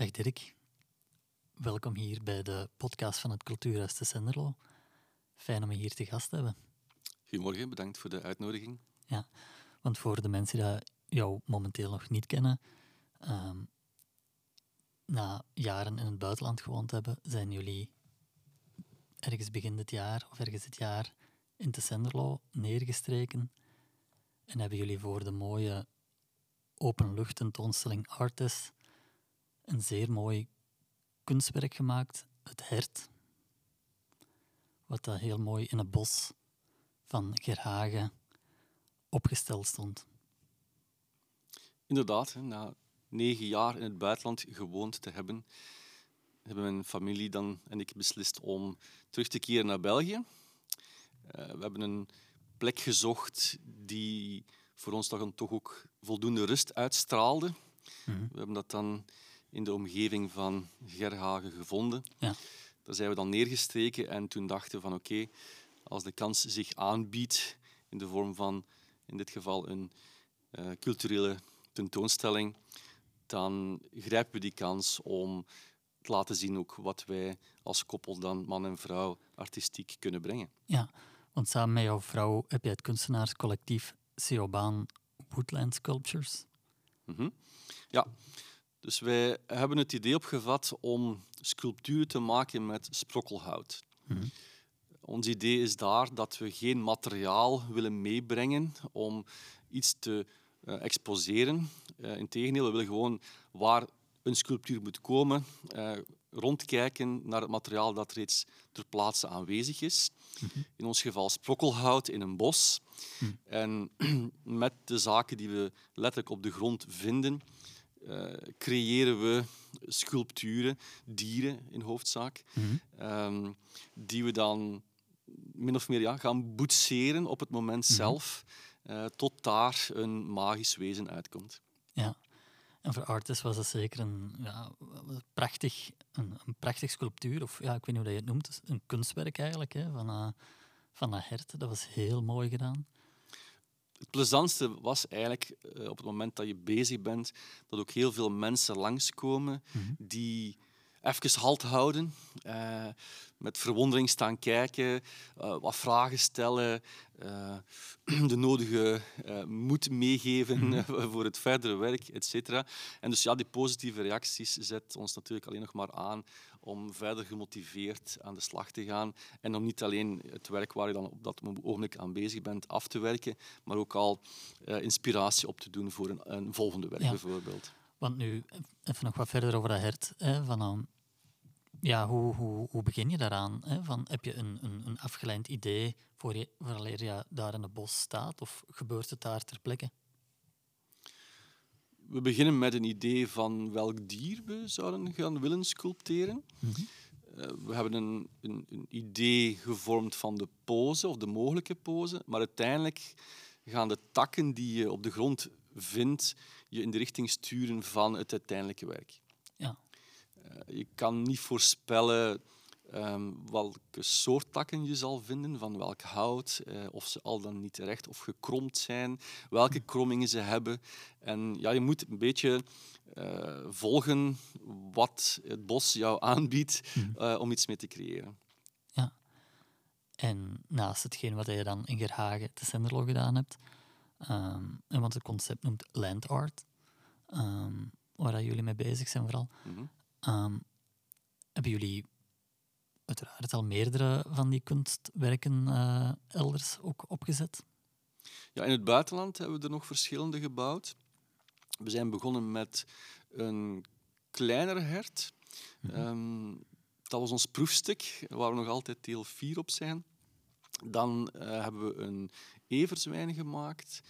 Dag Dirk. Welkom hier bij de podcast van het Cultuurhuis te Senderlo. Fijn om je hier te gast te hebben. Goedemorgen, bedankt voor de uitnodiging. Ja, want voor de mensen die jou momenteel nog niet kennen, ehm, na jaren in het buitenland gewoond hebben, zijn jullie ergens begin dit jaar of ergens dit jaar in Tessenderlo neergestreken en hebben jullie voor de mooie openlucht tentoonstelling een zeer mooi kunstwerk gemaakt, het hert, wat dat heel mooi in het bos van Gerhagen opgesteld stond. Inderdaad, na negen jaar in het buitenland gewoond te hebben, hebben mijn familie dan en ik beslist om terug te keren naar België. Uh, we hebben een plek gezocht die voor ons toch, toch ook voldoende rust uitstraalde. Mm We hebben dat dan in de omgeving van Gerhagen gevonden. Ja. Daar zijn we dan neergestreken en toen dachten we van oké, als de kans zich aanbiedt in de vorm van in dit geval een uh, culturele tentoonstelling, dan grijpen we die kans om te laten zien ook wat wij als koppel dan, man en vrouw, artistiek kunnen brengen. Ja, want samen met jouw vrouw heb je het kunstenaarscollectief Seobaan Woodland Sculptures. Mm Ja, dus wij hebben het idee opgevat om sculpturen te maken met sprokkelhout. Mhm. Ons idee is daar dat we geen materiaal willen meebrengen om iets te uh, exposeren. Uh, Integendeel, we willen gewoon waar een sculptuur moet komen, uh, rondkijken naar het materiaal dat reeds ter plaatse aanwezig is. Mhm. In ons geval sprokkelhout in een bos. Mhm. En met de zaken die we letterlijk op de grond vinden, uh, creëren we sculpturen, dieren in hoofdzaak, mhm. ehm, die we dan min of meer ja, gaan boetseren op het moment mhm. zelf, uh, tot daar een magisch wezen uitkomt. Ja, en voor Artis was dat zeker een, ja, prachtig, een, een prachtig sculptuur, of ja, ik weet niet hoe je het noemt, een kunstwerk eigenlijk, hè, van, uh, van een hert. Dat was heel mooi gedaan het plezantste was eigenlijk uh, op het moment dat je bezig bent, dat ook heel veel mensen langskomen mm die even halt houden, uh, met verwondering staan kijken, uh, wat vragen stellen, de nodige moed meegeven mm voor het verdere werk, etc. En dus ja, die positieve reacties zetten ons natuurlijk alleen nog maar aan om verder gemotiveerd aan de slag te gaan en om niet alleen het werk waar je dan op dat ogenblik aan bezig bent af te werken, maar ook al uh, inspiratie op te doen voor een, een volgende werk bijvoorbeeld. Want nu, even nog wat verder over dat hert. Hè, van, ja, hoe, hoe, hoe begin je daaraan? Hè? Van, heb je een, een, een afgeleid idee voor je, vooraleer je daar in het bos staat? Of gebeurt het daar ter plekke? We beginnen met een idee van welk dier we zouden gaan willen sculpteren. Mhm. Eh, we hebben een, een, een, idee gevormd van de pose of de mogelijke pose, maar uiteindelijk gaan de takken die je op de grond vindt je in de richting sturen van het uiteindelijke werk. Ja. Uh, je kan niet voorspellen um, welke soort takken je zal vinden, van welk hout, uh, of ze al dan niet recht of gekromd zijn, welke hm. krommingen ze hebben. En ja, je moet een beetje uh, volgen wat het bos jou aanbiedt uh, om iets mee te creëren. Ja. En naast hetgeen wat je dan in Gerhagen te Senderlo gedaan hebt, um, en want het concept noemt land art, um, waar jullie mee bezig zijn vooral, mm -hmm. hebben jullie uiteraard al meerdere van die kunstwerken uh, elders ook opgezet? Ja, in het buitenland hebben we er nog verschillende gebouwd. We zijn begonnen met een kleiner hert. Mhm. Ehm, dat was ons proefstuk, waar we nog altijd deel 4 op zijn. Dan uh, hebben we een everzwijn gemaakt.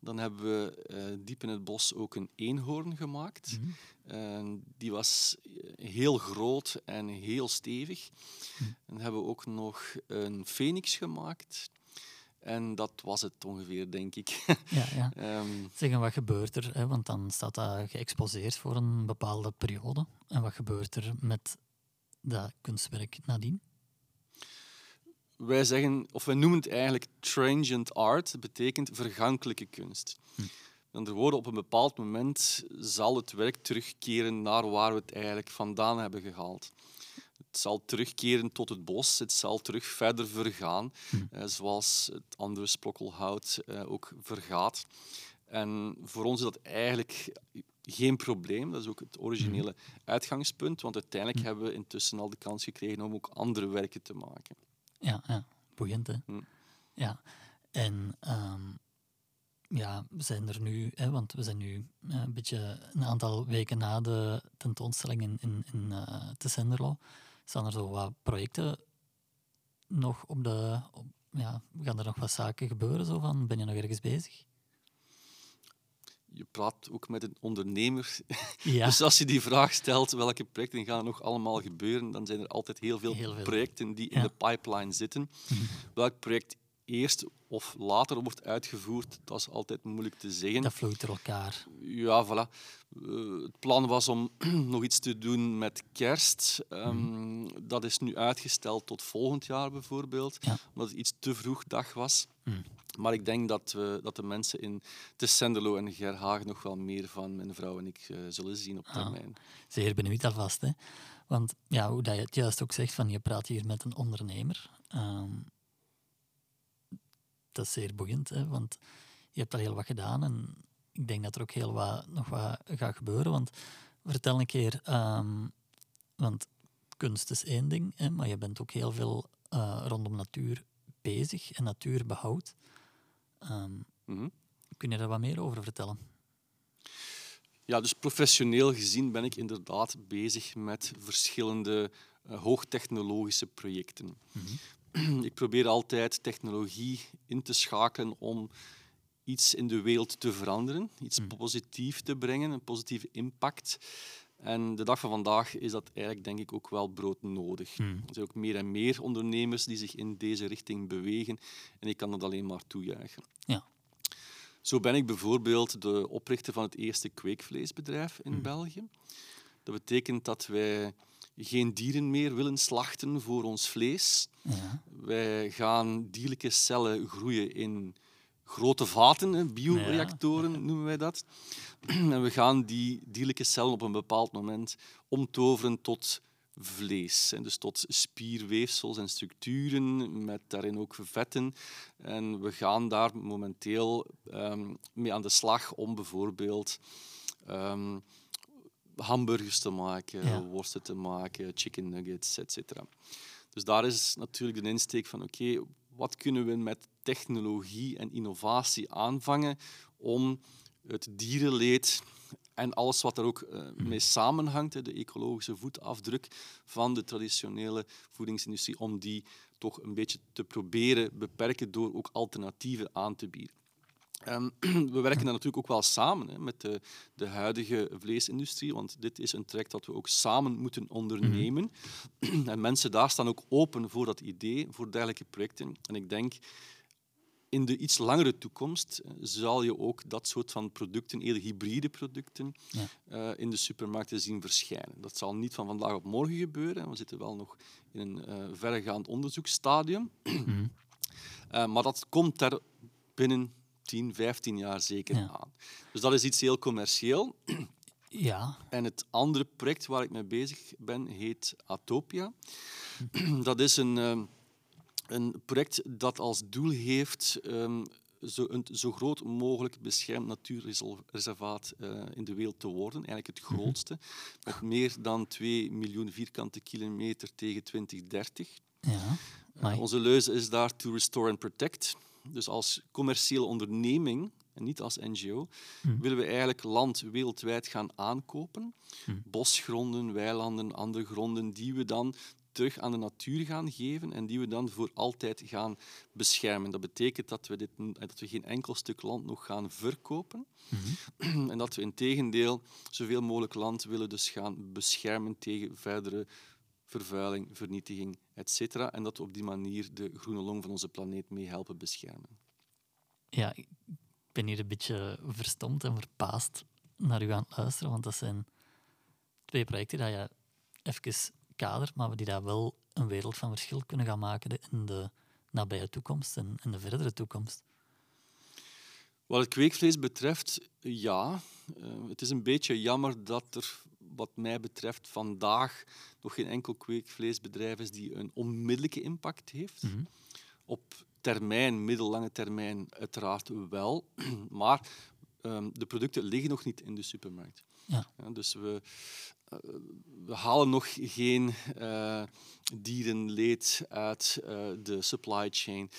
Dan hebben we uh, diep in het bos ook een eenhoorn gemaakt. Mhm. die was heel groot en heel stevig. En dan hebben we ook nog een phoenix gemaakt. En dat was het ongeveer, denk ik. Ja, ja. um, zeg, wat gebeurt er? Hè? Want dan staat dat geëxposeerd voor een bepaalde periode. En wat gebeurt er met dat kunstwerk nadien? Wij zeggen, of wij noemen het eigenlijk transient art, dat betekent vergankelijke kunst. Hm. Met andere woorden, op een bepaald moment zal het werk terugkeren naar waar we het eigenlijk vandaan hebben gehaald. Het zal terugkeren tot het bos, het zal terug verder vergaan, eh, zoals het andere sprokkelhout eh, ook vergaat. En voor ons is dat eigenlijk geen probleem. Dat is ook het originele uitgangspunt, want uiteindelijk hebben we intussen al de kans gekregen om ook andere werken te maken. Ja, ja. boeiend hè. Hm. Ja, en ehm, ja, we zijn er nu, hè, want we zijn nu eh, een beetje een aantal weken na de tentoonstelling in, in, in eh, te Senderlo. Staan er zo wat projecten nog op de. Op, ja, gaan er nog wat zaken gebeuren? Zo van, ben je nog ergens bezig? Je praat ook met een ondernemer. Ja, Dus als je die vraag stelt, welke projecten gaan er nog allemaal gebeuren, dan zijn er altijd heel veel, Heel veel. projecten die in de pipeline zitten. Mhm. Welk project eerst of later wordt uitgevoerd, dat is altijd moeilijk te zeggen. dat vloeit door elkaar. Ja, voilà. Eh, het plan was om nog iets te doen met kerst. Ehm, Dat is nu uitgesteld tot volgend jaar bijvoorbeeld, Ja. omdat het iets te vroeg dag was. Mm. Maar ik denk dat, we, dat de mensen in Tessenderlo en Gerhaag nog wel meer van mijn vrouw en ik eh, zullen zien op Ah. termijn. Zeer benieuwd alvast. Hè? Want ja, hoe dat je het juist ook zegt, van je praat hier met een ondernemer. ehm, dat is zeer boeiend, hè? want je hebt al heel wat gedaan en ik denk dat er ook heel wat, nog wat gaat gebeuren. Want vertel een keer, ehm, want kunst is één ding, hè, maar je bent ook heel veel eh, rondom natuur bezig en Ehm, Mhm. kun je daar wat meer over vertellen? Ja, dus professioneel gezien ben ik inderdaad bezig met verschillende eh, hoogtechnologische projecten. Ik probeer altijd technologie in te schakelen om iets in de wereld te veranderen, iets positief te brengen, een positieve impact. En de dag van vandaag is dat eigenlijk denk ik ook wel broodnodig. Er zijn ook meer en meer ondernemers die zich in deze richting bewegen en ik kan dat alleen maar toejuichen. Ja. Zo ben ik bijvoorbeeld de oprichter van het eerste kweekvleesbedrijf in België. Dat betekent dat wij geen dieren meer willen slachten voor ons vlees. Ja. Wij gaan dierlijke cellen groeien in grote vaten, bioreactoren noemen wij dat. En we gaan die dierlijke cellen op een bepaald moment omtoveren tot vlees. En dus tot spierweefsels en structuren, met daarin ook vetten. En we gaan daar momenteel ehm, mee aan de slag om bijvoorbeeld ehm, hamburgers te maken, Ja. worsten te maken, chicken nuggets, etc. Dus daar is natuurlijk de insteek van oké, wat kunnen we met technologie en innovatie aanvangen om het dierenleed en alles wat er ook eh, mee samenhangt, de ecologische voetafdruk van de traditionele voedingsindustrie, om die toch een beetje te proberen beperken door ook alternatieven aan te bieden. Ehm, we werken daar natuurlijk ook wel samen hè, met de, de huidige vleesindustrie, want dit is een traject dat we ook samen moeten ondernemen. En mensen daar staan ook open voor dat idee, voor dergelijke projecten. En ik denk, in de iets langere toekomst eh, zal je ook dat soort van producten, eerder hybride producten, Ja. eh, in de supermarkten zien verschijnen. Dat zal niet van vandaag op morgen gebeuren. We zitten wel nog in een eh, verregaand onderzoeksstadium. Eh, maar dat komt er binnen 10, 15 jaar zeker Ja. aan. Dus dat is iets heel commercieel. Ja, En het andere project waar ik mee bezig ben heet Atopia. Dat is een, een project dat als doel heeft ehm, zo, een zo groot mogelijk beschermd natuurreservaat eh, in de wereld te worden. Eigenlijk het grootste, met meer dan 2 miljoen vierkante kilometer tegen 2030. ja. Eh, onze leuze is daar to restore and protect. Dus als commerciële onderneming, en niet als NGO, willen we eigenlijk land wereldwijd gaan aankopen. Bosgronden, weilanden, andere gronden, die we dan terug aan de natuur gaan geven en die we dan voor altijd gaan beschermen. Dat betekent dat we, dit, dat we geen enkel stuk land nog gaan verkopen. En dat we in tegendeel zoveel mogelijk land willen dus gaan beschermen tegen verdere vervuiling, vernietiging, etc. En dat we op die manier de groene long van onze planeet mee helpen beschermen. ja, ik ben hier een beetje verstomd en verbaasd naar u aan het luisteren, want dat zijn twee projecten die je even kadert, maar die daar wel een wereld van verschil kunnen gaan maken in de nabije toekomst en in de verdere toekomst. Wat het kweekvlees betreft, ja. Uh, het is een beetje jammer dat er, wat mij betreft, vandaag nog geen enkel kweekvleesbedrijf is die een onmiddellijke impact heeft. Mhm. Op termijn, middellange termijn, uiteraard wel. Maar um, de producten liggen nog niet in de supermarkt. Ja. dus we, we halen nog geen uh, dierenleed uit uh, de supply chain.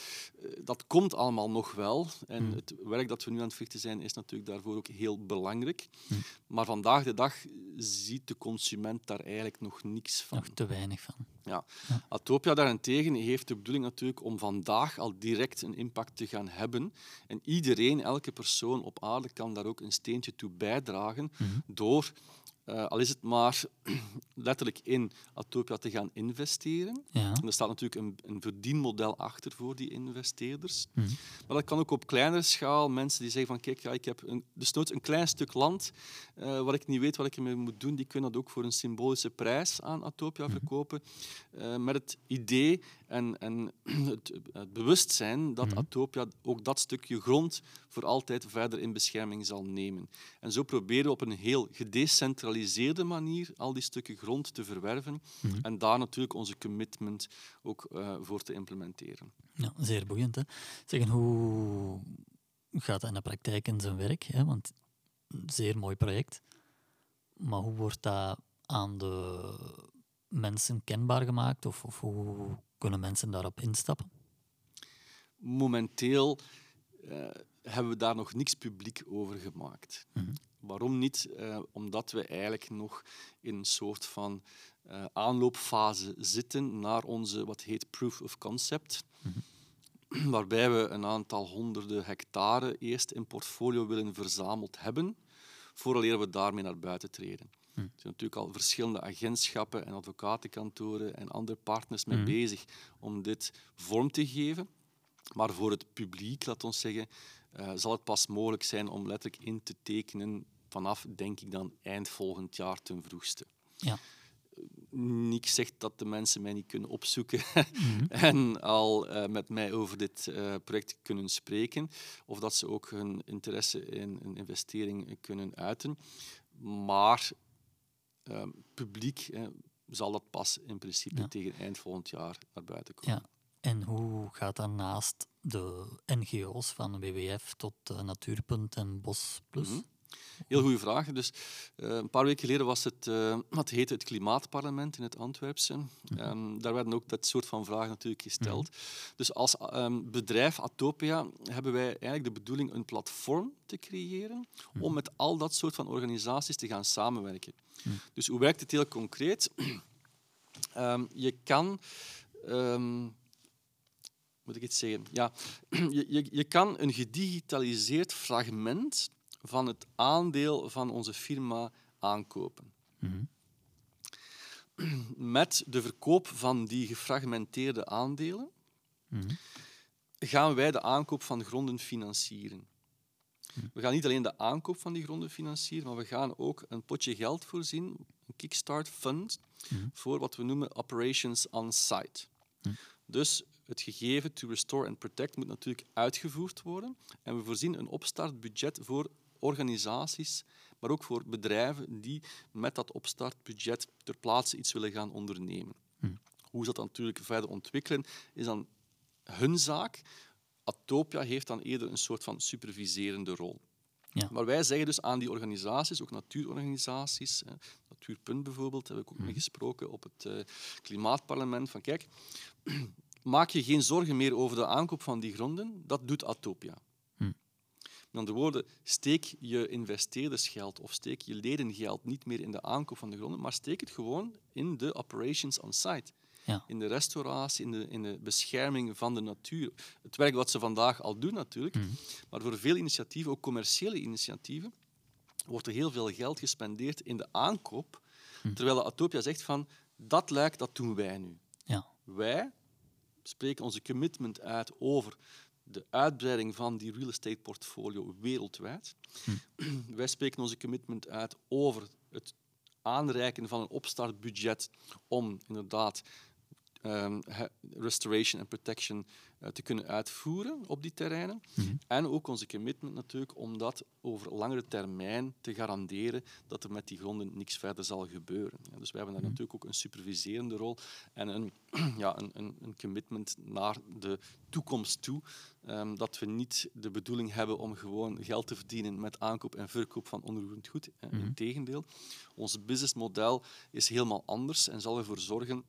dat komt allemaal nog wel. En Mm. het werk dat we nu aan het verrichten zijn, is natuurlijk daarvoor ook heel belangrijk. Mm. Maar vandaag de dag ziet de consument daar eigenlijk nog niks van. Nog te weinig van. Ja. Atopia daarentegen heeft de bedoeling natuurlijk om vandaag al direct een impact te gaan hebben. En iedereen, elke persoon op aarde kan daar ook een steentje toe bijdragen Mhm. door, eh, al is het maar letterlijk in Atopia te gaan investeren. Ja. En er staat natuurlijk een, een verdienmodel achter voor die investeerders. Mhm. Maar dat kan ook op kleinere schaal. Mensen die zeggen van kijk, ja, ik heb een, desnoods een klein stuk land eh, waar ik niet weet wat ik ermee moet doen, die kunnen dat ook voor een symbolische prijs aan Atopia verkopen. Eh, met het idee en, en het, het bewustzijn dat Mhm. Atopia ook dat stukje grond voor altijd verder in bescherming zal nemen. En zo proberen we op een heel gedecentraliseerde manier al die stukken grond te verwerven Mhm. en daar natuurlijk onze commitment ook eh, voor te implementeren. Ja, zeer boeiend. Hè? Zeg, en hoe gaat dat in de praktijk in zijn werk? Hè? Want zeer mooi project. Maar hoe wordt dat aan de mensen kenbaar gemaakt? Of, of hoe kunnen mensen daarop instappen? Momenteel eh, hebben we daar nog niks publiek over gemaakt. Mhm. Waarom niet? Eh, omdat we eigenlijk nog in een soort van eh, aanloopfase zitten naar onze wat heet proof of concept. Waarbij we een aantal honderden hectare eerst in portfolio willen verzameld hebben, vooraleer we daarmee naar buiten treden. Hm. Er zijn natuurlijk al verschillende agentschappen en advocatenkantoren en andere partners mee Mhm. bezig om dit vorm te geven. Maar voor het publiek, laat ons zeggen, eh, zal het pas mogelijk zijn om letterlijk in te tekenen vanaf, denk ik dan, eind volgend jaar ten vroegste. Ja. Niks zegt dat de mensen mij niet kunnen opzoeken Mhm. en al eh, met mij over dit eh, project kunnen spreken, of dat ze ook hun interesse in een investering kunnen uiten. Maar eh, publiek eh, zal dat pas in principe Ja. tegen eind volgend jaar naar buiten komen. Ja. En hoe gaat dat naast de NGO's van WWF tot eh, Natuurpunt en Bos Plus? Mhm. Heel goede vraag. Dus, eh, een paar weken geleden was het, eh wat heette het Klimaatparlement in het Antwerpse. Ehm, daar werden ook dat soort van vragen natuurlijk gesteld. Dus als ehm, bedrijf Atopia hebben wij eigenlijk de bedoeling een platform te creëren om met al dat soort van organisaties te gaan samenwerken. Dus hoe werkt het heel concreet? Ehm, je kan... moet ik iets zeggen? Ja, je, je, je kan een gedigitaliseerd fragment van het aandeel van onze firma aankopen. Mhm. Met de verkoop van die gefragmenteerde aandelen Mhm. gaan wij de aankoop van gronden financieren. We gaan niet alleen de aankoop van die gronden financieren, maar we gaan ook een potje geld voorzien, een Kickstart Fund, Mhm. voor wat we noemen operations on site. Mhm. Dus het gegeven to restore and protect moet natuurlijk uitgevoerd worden. En we voorzien een opstartbudget voor organisaties, maar ook voor bedrijven die met dat opstartbudget ter plaatse iets willen gaan ondernemen. Mhm. Hoe ze dat natuurlijk verder ontwikkelen, is dan hun zaak. Atopia heeft dan eerder een soort van superviserende rol. Ja. Maar wij zeggen dus aan die organisaties, ook natuurorganisaties, Natuurpunt bijvoorbeeld, heb ik ook mee gesproken op het eh, Klimaatparlement, van kijk, maak je geen zorgen meer over de aankoop van die gronden, dat doet Atopia. Met andere woorden, steek je investeerdersgeld of steek je ledengeld niet meer in de aankoop van de gronden, maar steek het gewoon in de operations on site. Ja. In de restauratie, in de, in de bescherming van de natuur. Het werk wat ze vandaag al doen natuurlijk, Mhm. maar voor veel initiatieven, ook commerciële initiatieven, wordt er heel veel geld gespendeerd in de aankoop, Hm. terwijl de Atopia zegt van, dat lijkt, dat doen wij nu. Ja. Wij spreken onze commitment uit over de uitbreiding van die real estate portfolio wereldwijd. Wij spreken onze commitment uit over het aanreiken van een opstartbudget om inderdaad ehm, restoration en protection uh, te kunnen uitvoeren op die terreinen. Mhm. En ook onze commitment natuurlijk om dat over langere termijn te garanderen dat er met die gronden niks verder zal gebeuren. Ja, dus we hebben daar Mhm. natuurlijk ook een superviserende rol en een, ja, een, een, een commitment naar de toekomst toe. ehm, dat we niet de bedoeling hebben om gewoon geld te verdienen met aankoop en verkoop van onroerend goed. Eh, Mhm. Integendeel, ons businessmodel is helemaal anders en zal ervoor zorgen eh,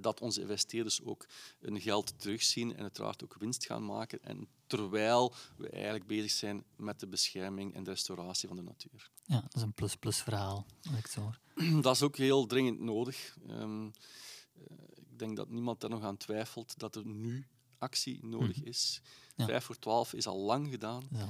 dat onze investeerders ook hun geld terugzien en uiteraard ook winst gaan maken. En terwijl we eigenlijk bezig zijn met de bescherming en de restauratie van de natuur. Ja, dat is een plus-plus verhaal, wat ik hoor. Dat is ook heel dringend nodig. Ehm, eh, ik denk dat niemand daar nog aan twijfelt dat er nu actie nodig is. Ja. Vijf voor twaalf is al lang gedaan. Dat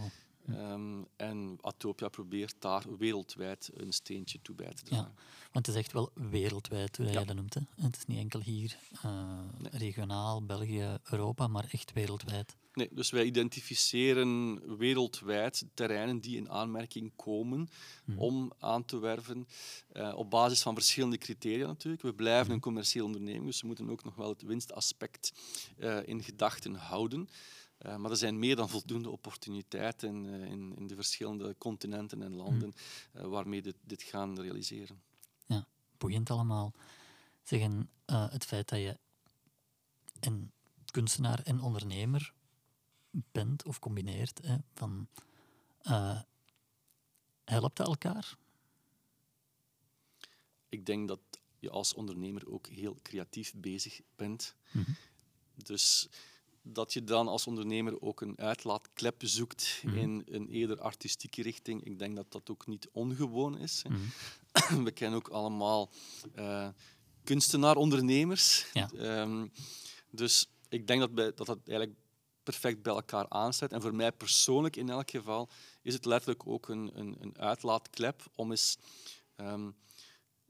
Ehm, en Atopia probeert daar wereldwijd een steentje toe bij te dragen. Want het is echt wel wereldwijd, hoe Ja. jij dat noemt. Hè? Het is niet enkel hier, eh, Nee. regionaal, België, Europa, maar echt wereldwijd. Nee, dus wij identificeren wereldwijd terreinen die in aanmerking komen Mhm. om aan te werven eh, op basis van verschillende criteria natuurlijk. We blijven een commerciële onderneming, dus we moeten ook nog wel het winstaspect eh, in gedachten houden. Eh, maar er zijn meer dan voldoende opportuniteiten eh, in, in de verschillende continenten en landen eh, waarmee dit, dit gaan realiseren. Boeiend allemaal. Zeggen het feit dat je een kunstenaar en ondernemer bent of combineert, hè, van, helpt dat elkaar? Ik denk dat je als ondernemer ook heel creatief bezig bent. Mhm. Dus dat je dan als ondernemer ook een uitlaatklep zoekt Mhm. in een eerder artistieke richting. Ik denk dat dat ook niet ongewoon is. Mhm. We kennen ook allemaal eh kunstenaar-ondernemers. Ja. Ehm, dus ik denk dat, bij, dat dat eigenlijk perfect bij elkaar aansluit. En voor mij persoonlijk in elk geval is het letterlijk ook een, een, een uitlaatklep om eens ehm,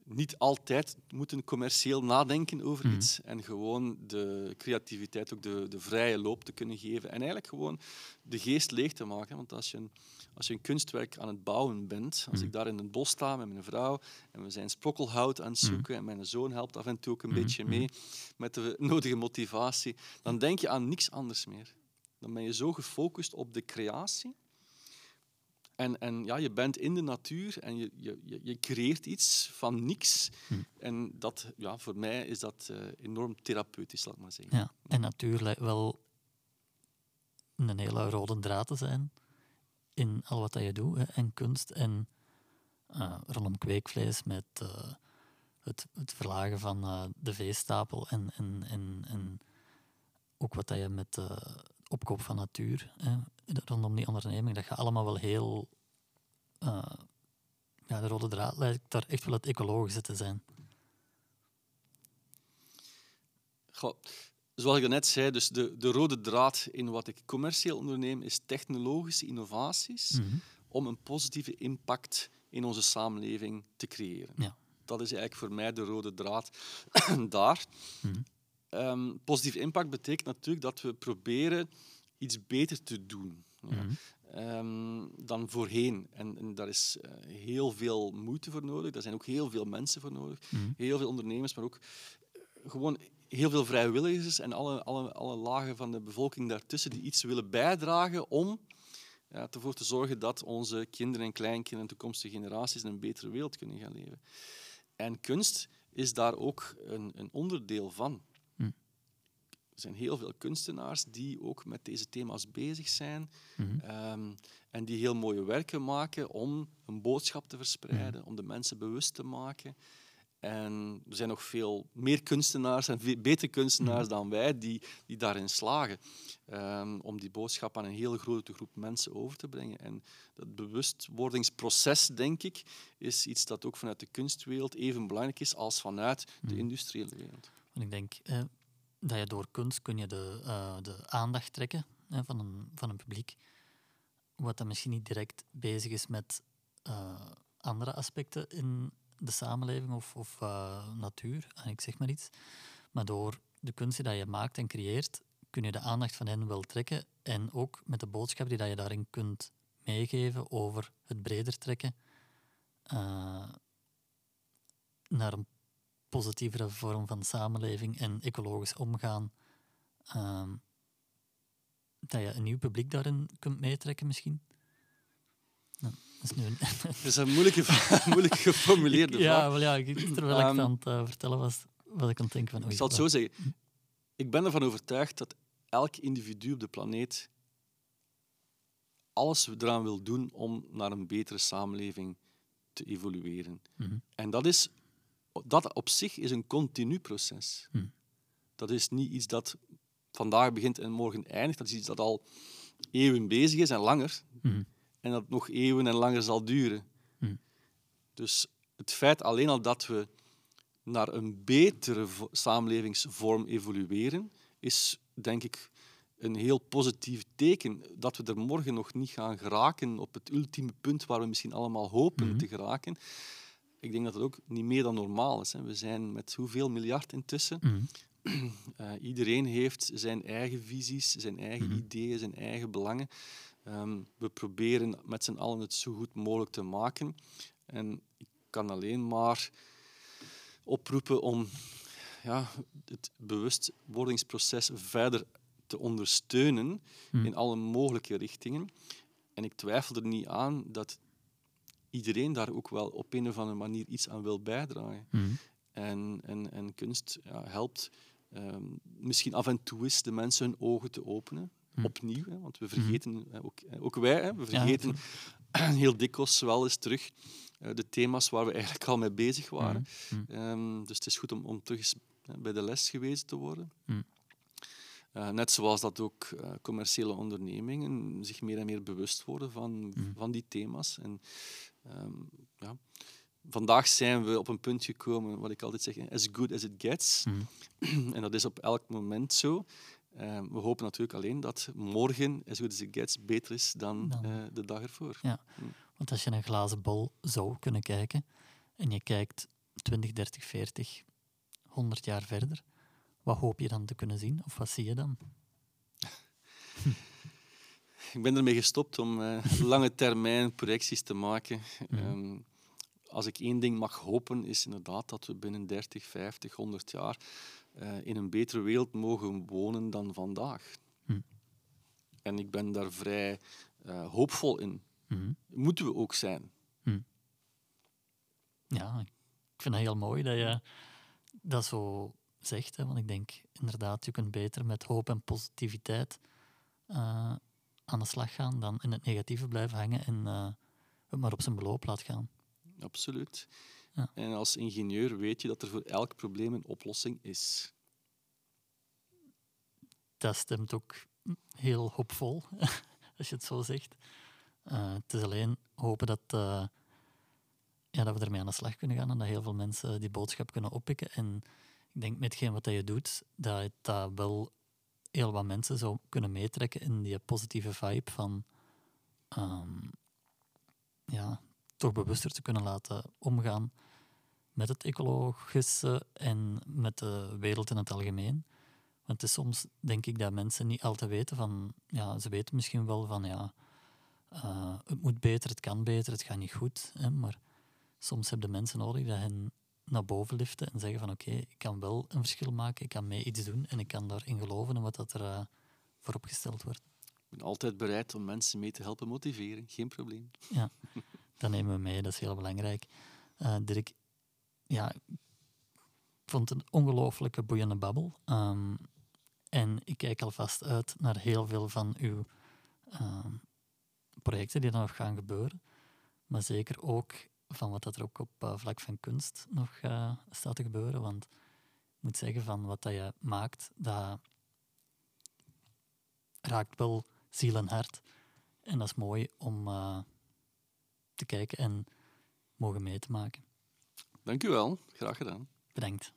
niet altijd moeten commercieel nadenken over Mhm. iets en gewoon de creativiteit ook de, de vrije loop te kunnen geven en eigenlijk gewoon de geest leeg te maken. Want als je een, als je een kunstwerk aan het bouwen bent, als Mhm. ik daar in het bos sta met mijn vrouw en we zijn sprokkelhout aan het Mhm. zoeken en mijn zoon helpt af en toe ook een beetje mee met de nodige motivatie, dan denk je aan niks anders meer. Dan ben je zo gefocust op de creatie. En, en ja, je bent in de natuur en je, je, je- creëert iets van niks. Hm. En dat, ja, voor mij is dat eh, enorm therapeutisch, laat ik maar zeggen. Ja, en natuurlijk wel een hele rode draad te zijn in al wat dat je doet. Hè. En kunst en eh, rondom kweekvlees met eh, het, het verlagen van de veestapel en, en, en, en ook wat dat je met de opkoop van natuur hè, rondom die onderneming, dat gaat allemaal wel heel... eh, ja, de rode draad lijkt daar echt wel het ecologische te zijn. Goh, zoals ik net zei, dus de, de rode draad in wat ik commercieel onderneem is technologische innovaties Mhm. om een positieve impact in onze samenleving te creëren. Ja. Dat is eigenlijk voor mij de rode draad daar. Mhm. Ehm, positieve impact betekent natuurlijk dat we proberen iets beter te doen. Ja. Mhm. ehm, dan voorheen. En, en daar is eh, heel veel moeite voor nodig. Daar zijn ook heel veel mensen voor nodig. Mhm. Heel veel ondernemers, maar ook eh, gewoon heel veel vrijwilligers en alle, alle, alle lagen van de bevolking daartussen die iets willen bijdragen om ja, ervoor te zorgen dat onze kinderen en kleinkinderen en toekomstige generaties in een betere wereld kunnen gaan leven. En kunst is daar ook een, een onderdeel van. Er zijn heel veel kunstenaars die ook met deze thema's bezig zijn Mhm. ehm, en die heel mooie werken maken om een boodschap te verspreiden, om de mensen bewust te maken. En er zijn nog veel meer kunstenaars en veel betere kunstenaars dan wij die, die daarin slagen ehm, om die boodschap aan een hele grote groep mensen over te brengen. En dat bewustwordingsproces, denk ik, is iets dat ook vanuit de kunstwereld even belangrijk is als vanuit de Mhm. industriële wereld. Ik denk eh, dat je door kunst kun je de, eh, de aandacht trekken hè, van, een, van een publiek, wat dan misschien niet direct bezig is met eh, andere aspecten in de samenleving of, of eh, natuur, ik zeg maar iets. Maar door de kunst die je maakt en creëert, kun je de aandacht van hen wel trekken en ook met de boodschap die je daarin kunt meegeven over het breder trekken naar een positievere vorm van samenleving en ecologisch omgaan, ehm, dat je een nieuw publiek daarin kunt meetrekken misschien? Nou, dat is nu een... Dat is een moeilijke, moeilijk geformuleerde ja, vraag. wel ja, ik- terwijl ik Ehm, aan het eh, vertellen was, was ik aan het denken van... Ik zal het wat- zo zeggen. Ik ben ervan overtuigd dat elk individu op de planeet alles eraan wil doen om naar een betere samenleving te evolueren. Mhm. En dat, is, dat op zich is een continu proces. Mhm. Dat is niet iets dat vandaag begint en morgen eindigt. Dat is iets dat al eeuwen bezig is en langer. Mhm. En dat nog eeuwen en langer zal duren. Mhm. Dus het feit alleen al dat we naar een betere vo- samenlevingsvorm evolueren, is denk ik een heel positief teken. Dat we er morgen nog niet gaan geraken op het ultieme punt waar we misschien allemaal hopen te geraken. Ik denk dat het ook niet meer dan normaal is. Hè. We zijn met hoeveel miljard intussen? Mhm. Eh, iedereen heeft zijn eigen visies, zijn eigen Mhm. ideeën, zijn eigen belangen. Ehm, we proberen met z'n allen het zo goed mogelijk te maken. En ik kan alleen maar oproepen om ja, het bewustwordingsproces verder te ondersteunen Mhm. in alle mogelijke richtingen. En ik twijfel er niet aan dat iedereen daar ook wel op een of andere manier iets aan wil bijdragen. Mhm. En, en, en kunst ja, helpt ehm, misschien af en toe eens de mensen hun ogen te openen. Hm. Opnieuw, hè, want we vergeten, hè, ook, hè, ook wij, hè, we Ja, vergeten heel dikwijls wel eens terug eh, de thema's waar we eigenlijk al mee bezig waren. Mhm. Ehm, dus het is goed om, om terug eens hè, bij de les gewezen te worden. Hm. Eh, net zoals dat ook eh, commerciële ondernemingen zich meer en meer bewust worden van, Hm. van die thema's. En, ehm, ja. Vandaag zijn we op een punt gekomen, wat ik altijd zeg, as good as it gets. Mhm. En dat is op elk moment zo. Ehm, we hopen natuurlijk alleen dat morgen, as good as it gets, beter is dan, Dan- eh, de dag ervoor. Want als je een glazen bol zou kunnen kijken en je kijkt 20, 30, 40, 100 jaar verder, wat hoop je dan te kunnen zien? Of wat zie je dan? Ik ben ermee gestopt om eh, lange termijn projecties te maken. Mhm. Ehm, als ik één ding mag hopen, is inderdaad dat we binnen 30, 50, 100 jaar eh, in een betere wereld mogen wonen dan vandaag. Hm. En ik ben daar vrij eh, hoopvol in. Mhm. Moeten we ook zijn. Ja, ik vind het heel mooi dat je dat zo zegt. Hè, want ik denk inderdaad, je kunt beter met hoop en positiviteit eh, aan de slag gaan dan in het negatieve blijven hangen en eh, het maar op zijn beloop laat gaan. Absoluut. Ja. En als ingenieur weet je dat er voor elk probleem een oplossing is. Dat stemt ook heel hoopvol, als je het zo zegt. Eh, het is alleen hopen dat, ja, dat we ermee aan de slag kunnen gaan en dat heel veel mensen die boodschap kunnen oppikken. En denk met hetgeen wat je doet, dat het dat wel heel wat mensen zou kunnen meetrekken in die positieve vibe van ehm, ja, toch bewuster te kunnen laten omgaan met het ecologische en met de wereld in het algemeen. Want het is soms, denk ik, dat mensen niet altijd weten van... Ja, ze weten misschien wel van, ja, eh, het moet beter, het kan beter, het gaat niet goed. Hè, maar soms hebben de mensen nodig dat hen naar boven liften en zeggen van, oké, ik kan wel een verschil maken, ik kan mee iets doen en ik kan daarin geloven in wat dat er eh, voor opgesteld wordt. Ik ben altijd bereid om mensen mee te helpen motiveren. Geen probleem. Dat nemen we mee, dat is heel belangrijk. Eh, Dirk, ja, ik vond het een ongelooflijke boeiende babbel. Ehm, en ik kijk alvast uit naar heel veel van uw ehm, projecten die er nog gaan gebeuren. Maar zeker ook van wat dat er ook op eh, vlak van kunst nog eh, staat te gebeuren. Want ik moet zeggen, van wat dat je maakt, dat raakt wel ziel en hart. En dat is mooi om eh, te kijken en mogen mee te maken. Dank u wel. Graag gedaan. Bedankt.